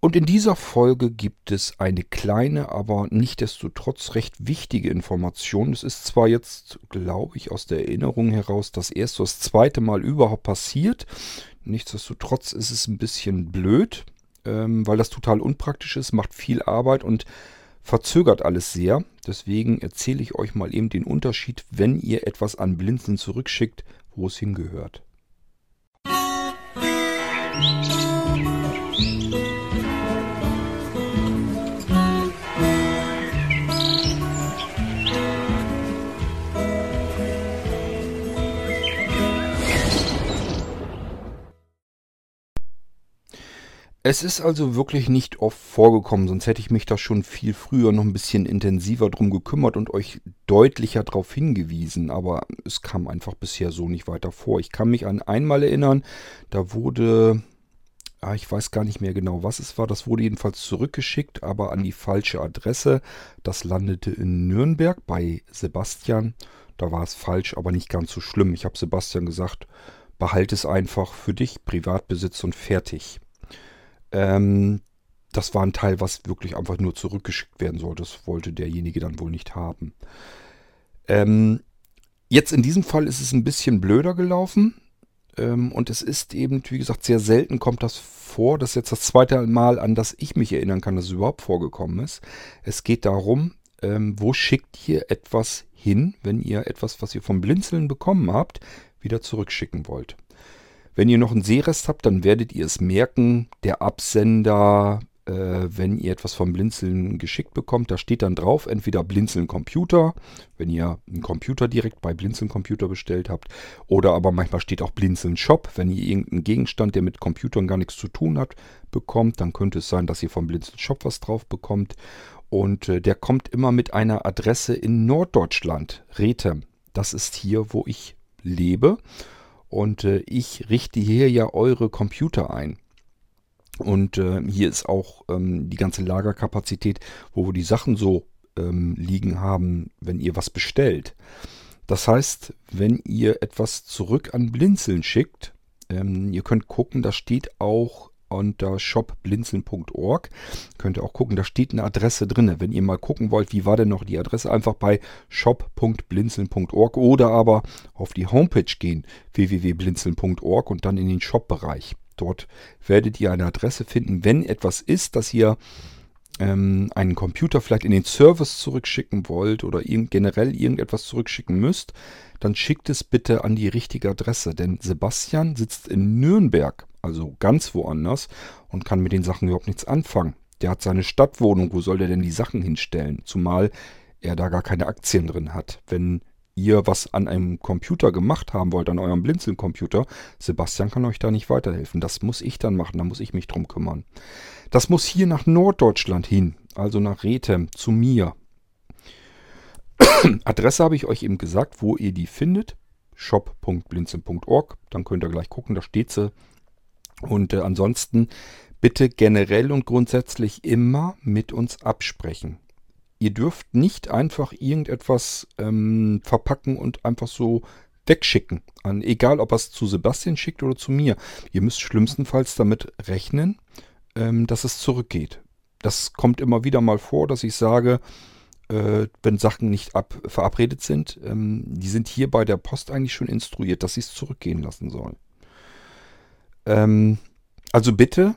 Und in dieser Folge gibt es eine kleine, aber nichtdestotrotz recht wichtige Information. Es ist zwar jetzt, glaube ich, aus der Erinnerung heraus das erste, das zweite Mal überhaupt passiert. Nichtsdestotrotz ist es ein bisschen blöd, ähm, weil das total unpraktisch ist, macht viel Arbeit und verzögert alles sehr. Deswegen erzähle ich euch mal eben den Unterschied, wenn ihr etwas an Blinzeln zurückschickt, wo es hingehört. Musik Es ist also wirklich nicht oft vorgekommen, sonst hätte ich mich da schon viel früher noch ein bisschen intensiver drum gekümmert und euch deutlicher darauf hingewiesen, aber es kam einfach bisher so nicht weiter vor. Ich kann mich an einmal erinnern, da wurde, ah, ich weiß gar nicht mehr genau, was es war, das wurde jedenfalls zurückgeschickt, aber an die falsche Adresse. Das landete in Nürnberg bei Sebastian. Da war es falsch, aber nicht ganz so schlimm. Ich habe Sebastian gesagt, behalte es einfach für dich, Privatbesitz und fertig. Ähm, das war ein Teil, was wirklich einfach nur zurückgeschickt werden sollte. Das wollte derjenige dann wohl nicht haben. Ähm, jetzt in diesem Fall ist es ein bisschen blöder gelaufen. Ähm, und es ist eben, wie gesagt, sehr selten kommt das vor. Das ist jetzt das zweite Mal, an das ich mich erinnern kann, dass es überhaupt vorgekommen ist. Es geht darum, ähm, wo schickt ihr etwas hin, wenn ihr etwas, was ihr vom Blinzeln bekommen habt, wieder zurückschicken wollt. Wenn ihr noch einen Sehrest habt, dann werdet ihr es merken, der Absender, äh, wenn ihr etwas vom Blinzeln geschickt bekommt, da steht dann drauf, entweder Blinzeln Computer, wenn ihr einen Computer direkt bei Blinzeln Computer bestellt habt, oder aber manchmal steht auch Blinzeln Shop, wenn ihr irgendeinen Gegenstand, der mit Computern gar nichts zu tun hat, bekommt, dann könnte es sein, dass ihr vom Blinzeln Shop was drauf bekommt. Und äh, der kommt immer mit einer Adresse in Norddeutschland, Rethem. Das ist hier, wo ich lebe. Und äh, ich richte hier ja eure Computer ein. Und äh, hier ist auch ähm, die ganze Lagerkapazität, wo wir die Sachen so ähm, liegen haben, wenn ihr was bestellt. Das heißt, wenn ihr etwas zurück an Blinzeln schickt, ähm, ihr könnt gucken, da steht auch unter shopblinzeln.org. Könnt ihr auch gucken, da steht eine Adresse drin. Wenn ihr mal gucken wollt, wie war denn noch die Adresse, einfach bei shop.blinzeln.org oder aber auf die Homepage gehen, www.blinzeln.org und dann in den Shop-Bereich. Dort werdet ihr eine Adresse finden, wenn etwas ist, dass ihr ähm, einen Computer vielleicht in den Service zurückschicken wollt oder generell irgendetwas zurückschicken müsst, dann schickt es bitte an die richtige Adresse. Denn Sebastian sitzt in Nürnberg also ganz woanders und kann mit den Sachen überhaupt nichts anfangen. Der hat seine Stadtwohnung, wo soll der denn die Sachen hinstellen? Zumal er da gar keine Aktien drin hat. Wenn ihr was an einem Computer gemacht haben wollt, an eurem Blinzeln-Computer, Sebastian kann euch da nicht weiterhelfen. Das muss ich dann machen, da muss ich mich drum kümmern. Das muss hier nach Norddeutschland hin, also nach Rethem, zu mir. Adresse habe ich euch eben gesagt, wo ihr die findet. shop.blinzeln.org. Dann könnt ihr gleich gucken, da steht sie. Und äh, ansonsten bitte generell und grundsätzlich immer mit uns absprechen. Ihr dürft nicht einfach irgendetwas ähm, verpacken und einfach so wegschicken. An, egal, ob er es zu Sebastian schickt oder zu mir. Ihr müsst schlimmstenfalls damit rechnen, ähm, dass es zurückgeht. Das kommt immer wieder mal vor, dass ich sage, äh, wenn Sachen nicht ab, verabredet sind, ähm, die sind hier bei der Post eigentlich schon instruiert, dass sie es zurückgehen lassen sollen. Ähm, also bitte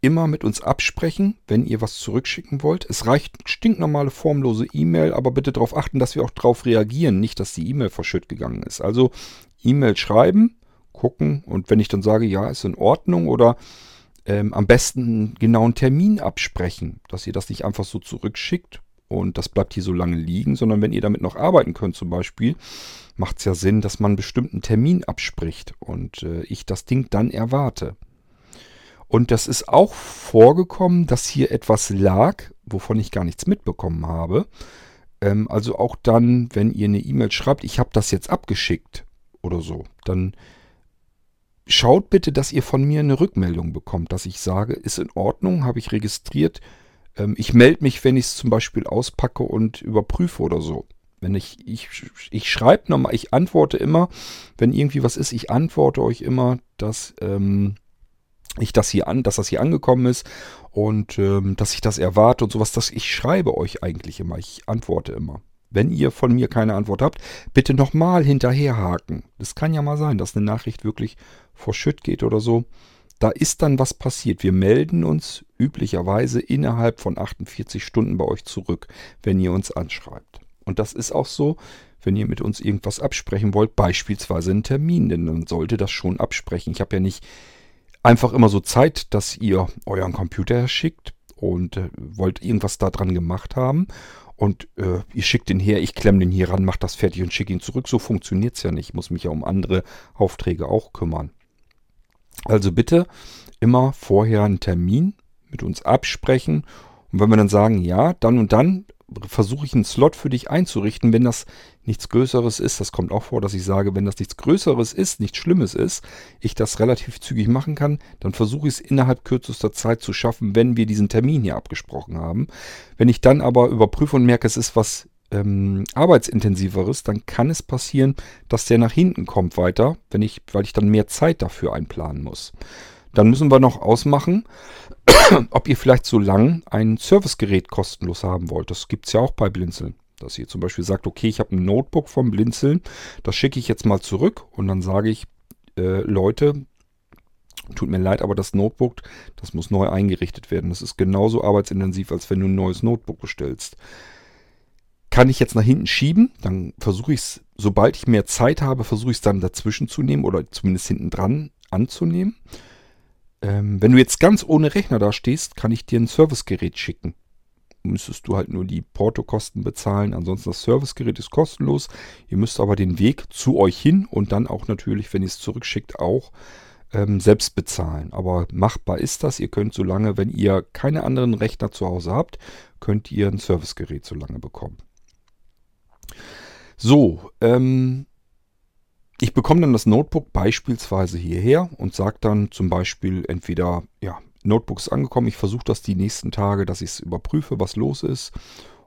immer mit uns absprechen, wenn ihr was zurückschicken wollt. Es reicht stinknormale formlose E-Mail, aber bitte darauf achten, dass wir auch darauf reagieren, nicht, dass die E-Mail verschütt gegangen ist. Also E-Mail schreiben, gucken und wenn ich dann sage, ja, ist in Ordnung oder ähm, am besten einen genauen Termin absprechen, dass ihr das nicht einfach so zurückschickt und das bleibt hier so lange liegen, sondern wenn ihr damit noch arbeiten könnt zum Beispiel, macht es ja Sinn, dass man einen bestimmten Termin abspricht und äh, ich das Ding dann erwarte. Und das ist auch vorgekommen, dass hier etwas lag, wovon ich gar nichts mitbekommen habe. Ähm, also auch dann, wenn ihr eine E-Mail schreibt, ich habe das jetzt abgeschickt oder so, dann schaut bitte, dass ihr von mir eine Rückmeldung bekommt, dass ich sage, ist in Ordnung, habe ich registriert. Ähm, ich melde mich, wenn ich es zum Beispiel auspacke und überprüfe oder so. Wenn ich, ich, ich schreibe nochmal, ich antworte immer, wenn irgendwie was ist, ich antworte euch immer, dass ähm, ich das hier an, dass das hier angekommen ist und ähm, dass ich das erwarte und sowas. Das, ich schreibe euch eigentlich immer, ich antworte immer. Wenn ihr von mir keine Antwort habt, bitte nochmal hinterherhaken. Das kann ja mal sein, dass eine Nachricht wirklich vor Schütt geht oder so. Da ist dann was passiert. Wir melden uns üblicherweise innerhalb von 48 Stunden bei euch zurück, wenn ihr uns anschreibt. Und das ist auch so, wenn ihr mit uns irgendwas absprechen wollt, beispielsweise einen Termin, denn dann sollte das schon absprechen. Ich habe ja nicht einfach immer so Zeit, dass ihr euren Computer schickt und äh, wollt irgendwas da dran gemacht haben und äh, ihr schickt den her, ich klemme den hier ran, mache das fertig und schicke ihn zurück. So funktioniert es ja nicht. Ich muss mich ja um andere Aufträge auch kümmern. Also bitte immer vorher einen Termin mit uns absprechen. Und wenn wir dann sagen, ja, dann und dann versuche ich einen Slot für dich einzurichten, wenn das nichts Größeres ist. Das kommt auch vor, dass ich sage, wenn das nichts Größeres ist, nichts Schlimmes ist, ich das relativ zügig machen kann, dann versuche ich es innerhalb kürzester Zeit zu schaffen, wenn wir diesen Termin hier abgesprochen haben. Wenn ich dann aber überprüfe und merke, es ist was ähm, arbeitsintensiveres, dann kann es passieren, dass der nach hinten kommt weiter, wenn ich, weil ich dann mehr Zeit dafür einplanen muss. Dann müssen wir noch ausmachen, ob ihr vielleicht so lang ein Servicegerät kostenlos haben wollt. Das gibt es ja auch bei Blinzeln. Dass ihr zum Beispiel sagt, okay, ich habe ein Notebook vom Blinzeln, das schicke ich jetzt mal zurück und dann sage ich, äh, Leute, tut mir leid, aber das Notebook, das muss neu eingerichtet werden. Das ist genauso arbeitsintensiv, als wenn du ein neues Notebook bestellst. Kann ich jetzt nach hinten schieben, dann versuche ich es, sobald ich mehr Zeit habe, versuche ich es dann dazwischen zu nehmen oder zumindest hinten dran anzunehmen. Ähm, wenn du jetzt ganz ohne Rechner da stehst, kann ich dir ein Servicegerät schicken. Müsstest du halt nur die Portokosten bezahlen. Ansonsten das Servicegerät ist kostenlos. Ihr müsst aber den Weg zu euch hin und dann auch natürlich, wenn ihr es zurückschickt, auch ähm, selbst bezahlen. Aber machbar ist das. Ihr könnt so lange, wenn ihr keine anderen Rechner zu Hause habt, könnt ihr ein Servicegerät so lange bekommen. So, ähm, ich bekomme dann das Notebook beispielsweise hierher und sage dann zum Beispiel entweder, ja, Notebook ist angekommen, ich versuche das die nächsten Tage, dass ich es überprüfe, was los ist.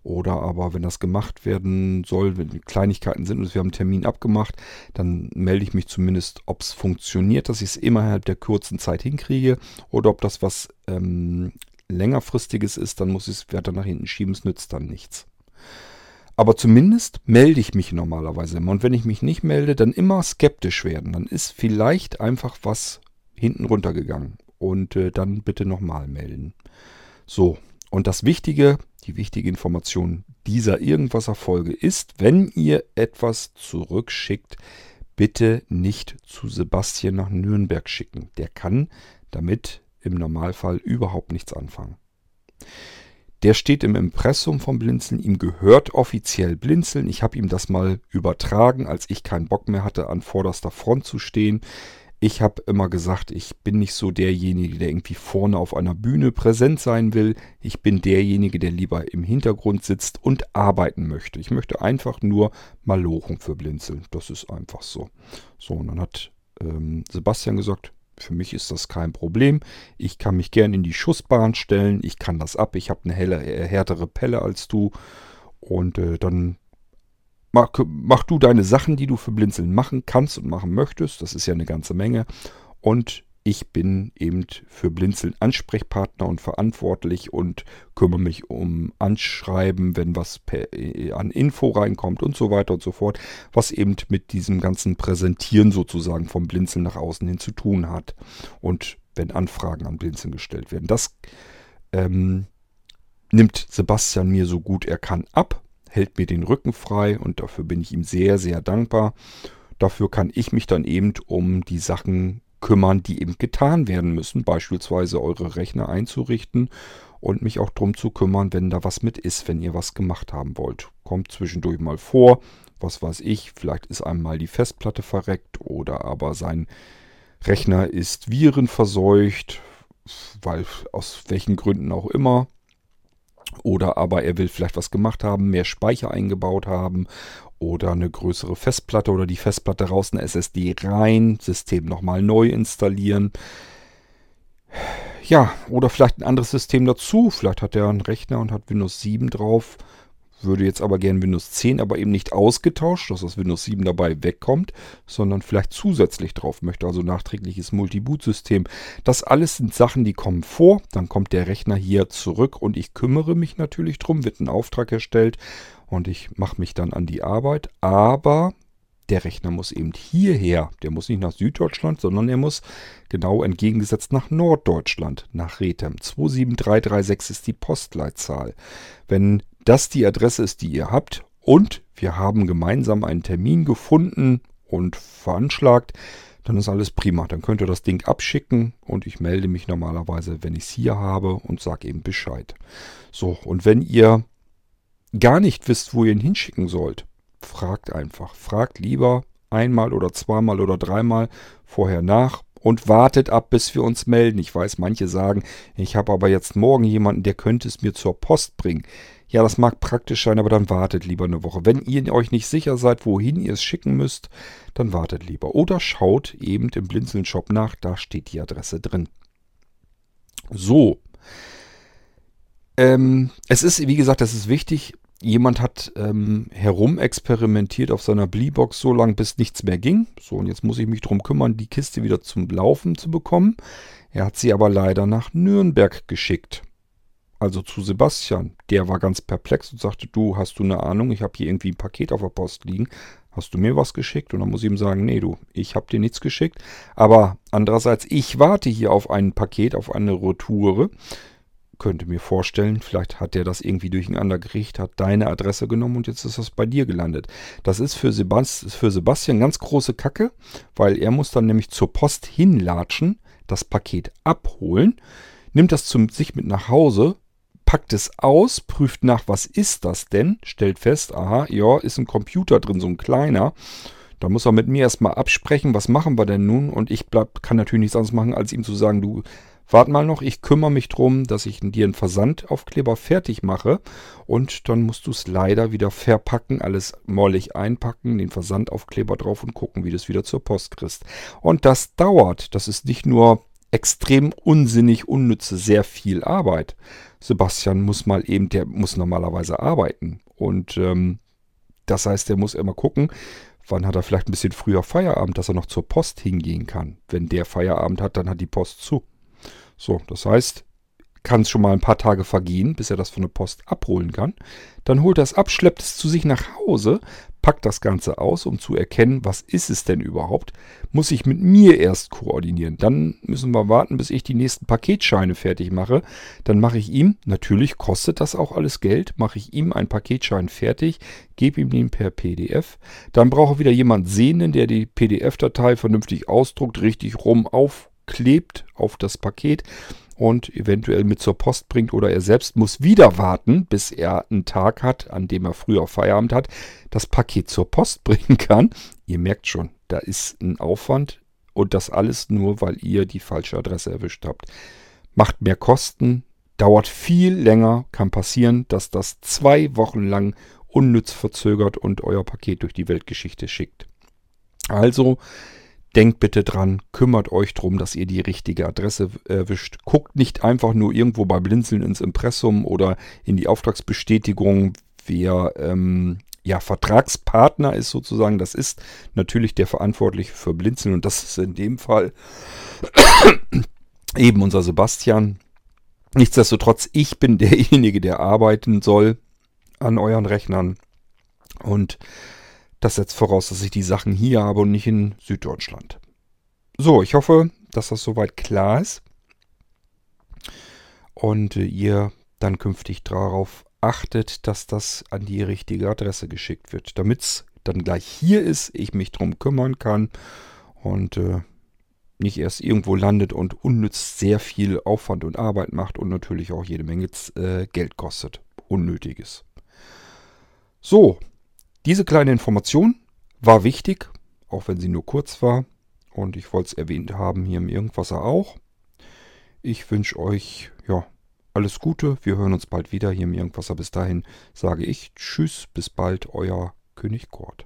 Oder aber, wenn das gemacht werden soll, wenn Kleinigkeiten sind und wir haben einen Termin abgemacht, dann melde ich mich zumindest, ob es funktioniert, dass ich es innerhalb der kurzen Zeit hinkriege. Oder ob das was ähm, längerfristiges ist, dann muss ich es weiter nach hinten schieben, es nützt dann nichts. Aber zumindest melde ich mich normalerweise immer. Und wenn ich mich nicht melde, dann immer skeptisch werden. Dann ist vielleicht einfach was hinten runtergegangen. Und äh, dann bitte nochmal melden. So, und das Wichtige, die wichtige Information dieser Irgendwas-Erfolge ist, wenn ihr etwas zurückschickt, bitte nicht zu Sebastian nach Nürnberg schicken. Der kann damit im Normalfall überhaupt nichts anfangen. Der steht im Impressum vom Blinzeln, ihm gehört offiziell Blinzeln. Ich habe ihm das mal übertragen, als ich keinen Bock mehr hatte, an vorderster Front zu stehen. Ich habe immer gesagt, ich bin nicht so derjenige, der irgendwie vorne auf einer Bühne präsent sein will. Ich bin derjenige, der lieber im Hintergrund sitzt und arbeiten möchte. Ich möchte einfach nur Malochen für Blinzeln. Das ist einfach so. So, und dann hat ähm, Sebastian gesagt, für mich ist das kein Problem. Ich kann mich gern in die Schussbahn stellen. Ich kann das ab. Ich habe eine helle, äh, härtere Pelle als du. Und äh, dann mach, mach du deine Sachen, die du für Blinzeln machen kannst und machen möchtest. Das ist ja eine ganze Menge. Und ich bin eben für Blinzeln Ansprechpartner und verantwortlich und kümmere mich um Anschreiben, wenn was per, äh, an Info reinkommt und so weiter und so fort, was eben mit diesem ganzen Präsentieren sozusagen vom Blinzeln nach außen hin zu tun hat. Und wenn Anfragen an Blinzeln gestellt werden. Das ähm, nimmt Sebastian mir so gut er kann ab, hält mir den Rücken frei und dafür bin ich ihm sehr, sehr dankbar. Dafür kann ich mich dann eben um die Sachen kümmern, die eben getan werden müssen, beispielsweise eure Rechner einzurichten und mich auch darum zu kümmern, wenn da was mit ist, wenn ihr was gemacht haben wollt. Kommt zwischendurch mal vor, was weiß ich, vielleicht ist einmal die Festplatte verreckt oder aber sein Rechner ist virenverseucht, weil aus welchen Gründen auch immer. Oder aber er will vielleicht was gemacht haben, mehr Speicher eingebaut haben oder eine größere Festplatte oder die Festplatte raus, eine SSD rein, System nochmal neu installieren. Ja, oder vielleicht ein anderes System dazu. Vielleicht hat er einen Rechner und hat Windows 7 drauf. Würde jetzt aber gern Windows 10, aber eben nicht ausgetauscht, dass das Windows 7 dabei wegkommt, sondern vielleicht zusätzlich drauf möchte, also nachträgliches Multi-Boot-System. Das alles sind Sachen, die kommen vor. Dann kommt der Rechner hier zurück und ich kümmere mich natürlich drum, wird ein Auftrag erstellt und ich mache mich dann an die Arbeit. Aber der Rechner muss eben hierher. Der muss nicht nach Süddeutschland, sondern er muss genau entgegengesetzt nach Norddeutschland, nach Rethem. 27336 ist die Postleitzahl. Wenn das die Adresse ist, die ihr habt und wir haben gemeinsam einen Termin gefunden und veranschlagt, dann ist alles prima. Dann könnt ihr das Ding abschicken und ich melde mich normalerweise, wenn ich es hier habe und sage eben Bescheid. So, und wenn ihr gar nicht wisst, wo ihr ihn hinschicken sollt, fragt einfach. Fragt lieber einmal oder zweimal oder dreimal vorher nach und wartet ab, bis wir uns melden. Ich weiß, manche sagen, ich habe aber jetzt morgen jemanden, der könnte es mir zur Post bringen. Ja, das mag praktisch sein, aber dann wartet lieber eine Woche. Wenn ihr euch nicht sicher seid, wohin ihr es schicken müsst, dann wartet lieber. Oder schaut eben im Blinzeln-Shop nach, da steht die Adresse drin. So. Ähm, es ist, wie gesagt, das ist wichtig. Jemand hat ähm, herumexperimentiert auf seiner Bleebox so lange, bis nichts mehr ging. So, und jetzt muss ich mich darum kümmern, die Kiste wieder zum Laufen zu bekommen. Er hat sie aber leider nach Nürnberg geschickt also zu Sebastian. Der war ganz perplex und sagte, du, hast du eine Ahnung, ich habe hier irgendwie ein Paket auf der Post liegen. Hast du mir was geschickt? Und dann muss ich ihm sagen, nee, du, ich habe dir nichts geschickt. Aber andererseits, ich warte hier auf ein Paket, auf eine Retoure. Könnte mir vorstellen, vielleicht hat der das irgendwie durcheinander gerichtet, hat deine Adresse genommen und jetzt ist das bei dir gelandet. Das ist für, Sebast für Sebastian ganz große Kacke, weil er muss dann nämlich zur Post hinlatschen, das Paket abholen, nimmt das zu sich mit nach Hause, packt es aus, prüft nach, was ist das denn, stellt fest, aha, ja, ist ein Computer drin, so ein kleiner. Da muss er mit mir erstmal absprechen, was machen wir denn nun? Und ich bleib, kann natürlich nichts anderes machen, als ihm zu sagen, du, wart mal noch, ich kümmere mich drum, dass ich dir einen Versandaufkleber fertig mache. Und dann musst du es leider wieder verpacken, alles mollig einpacken, den Versandaufkleber drauf und gucken, wie du es wieder zur Post kriegst. Und das dauert. Das ist nicht nur extrem unsinnig, unnütze, sehr viel Arbeit. Sebastian muss mal eben, der muss normalerweise arbeiten. Und ähm, das heißt, der muss immer gucken, wann hat er vielleicht ein bisschen früher Feierabend, dass er noch zur Post hingehen kann. Wenn der Feierabend hat, dann hat die Post zu. So, das heißt, kann es schon mal ein paar Tage vergehen, bis er das von der Post abholen kann. Dann holt er es ab, schleppt es zu sich nach Hause, packt das Ganze aus, um zu erkennen, was ist es denn überhaupt, muss ich mit mir erst koordinieren. Dann müssen wir warten, bis ich die nächsten Paketscheine fertig mache. Dann mache ich ihm, natürlich kostet das auch alles Geld, mache ich ihm einen Paketschein fertig, gebe ihm den per PDF. Dann brauche wieder jemand Sehenden, der die PDF-Datei vernünftig ausdruckt, richtig rum aufklebt auf das Paket und eventuell mit zur Post bringt oder er selbst muss wieder warten, bis er einen Tag hat, an dem er früher Feierabend hat, das Paket zur Post bringen kann. Ihr merkt schon, da ist ein Aufwand und das alles nur, weil ihr die falsche Adresse erwischt habt. Macht mehr Kosten, dauert viel länger, kann passieren, dass das zwei Wochen lang unnütz verzögert und euer Paket durch die Weltgeschichte schickt. Also denkt bitte dran, kümmert euch darum, dass ihr die richtige Adresse erwischt. Guckt nicht einfach nur irgendwo bei Blinzeln ins Impressum oder in die Auftragsbestätigung, wer ähm, ja, Vertragspartner ist sozusagen. Das ist natürlich der Verantwortliche für Blinzeln und das ist in dem Fall eben unser Sebastian. Nichtsdestotrotz, ich bin derjenige, der arbeiten soll an euren Rechnern und das setzt voraus, dass ich die Sachen hier habe und nicht in Süddeutschland. So, ich hoffe, dass das soweit klar ist. Und äh, ihr dann künftig darauf achtet, dass das an die richtige Adresse geschickt wird, damit es dann gleich hier ist, ich mich drum kümmern kann und äh, nicht erst irgendwo landet und unnütz sehr viel Aufwand und Arbeit macht und natürlich auch jede Menge äh, Geld kostet. Unnötiges. So, diese kleine Information war wichtig, auch wenn sie nur kurz war. Und ich wollte es erwähnt haben hier im Irgendwasser auch. Ich wünsche euch ja alles Gute. Wir hören uns bald wieder hier im Irgendwasser. Bis dahin sage ich Tschüss, bis bald, euer König Kurt.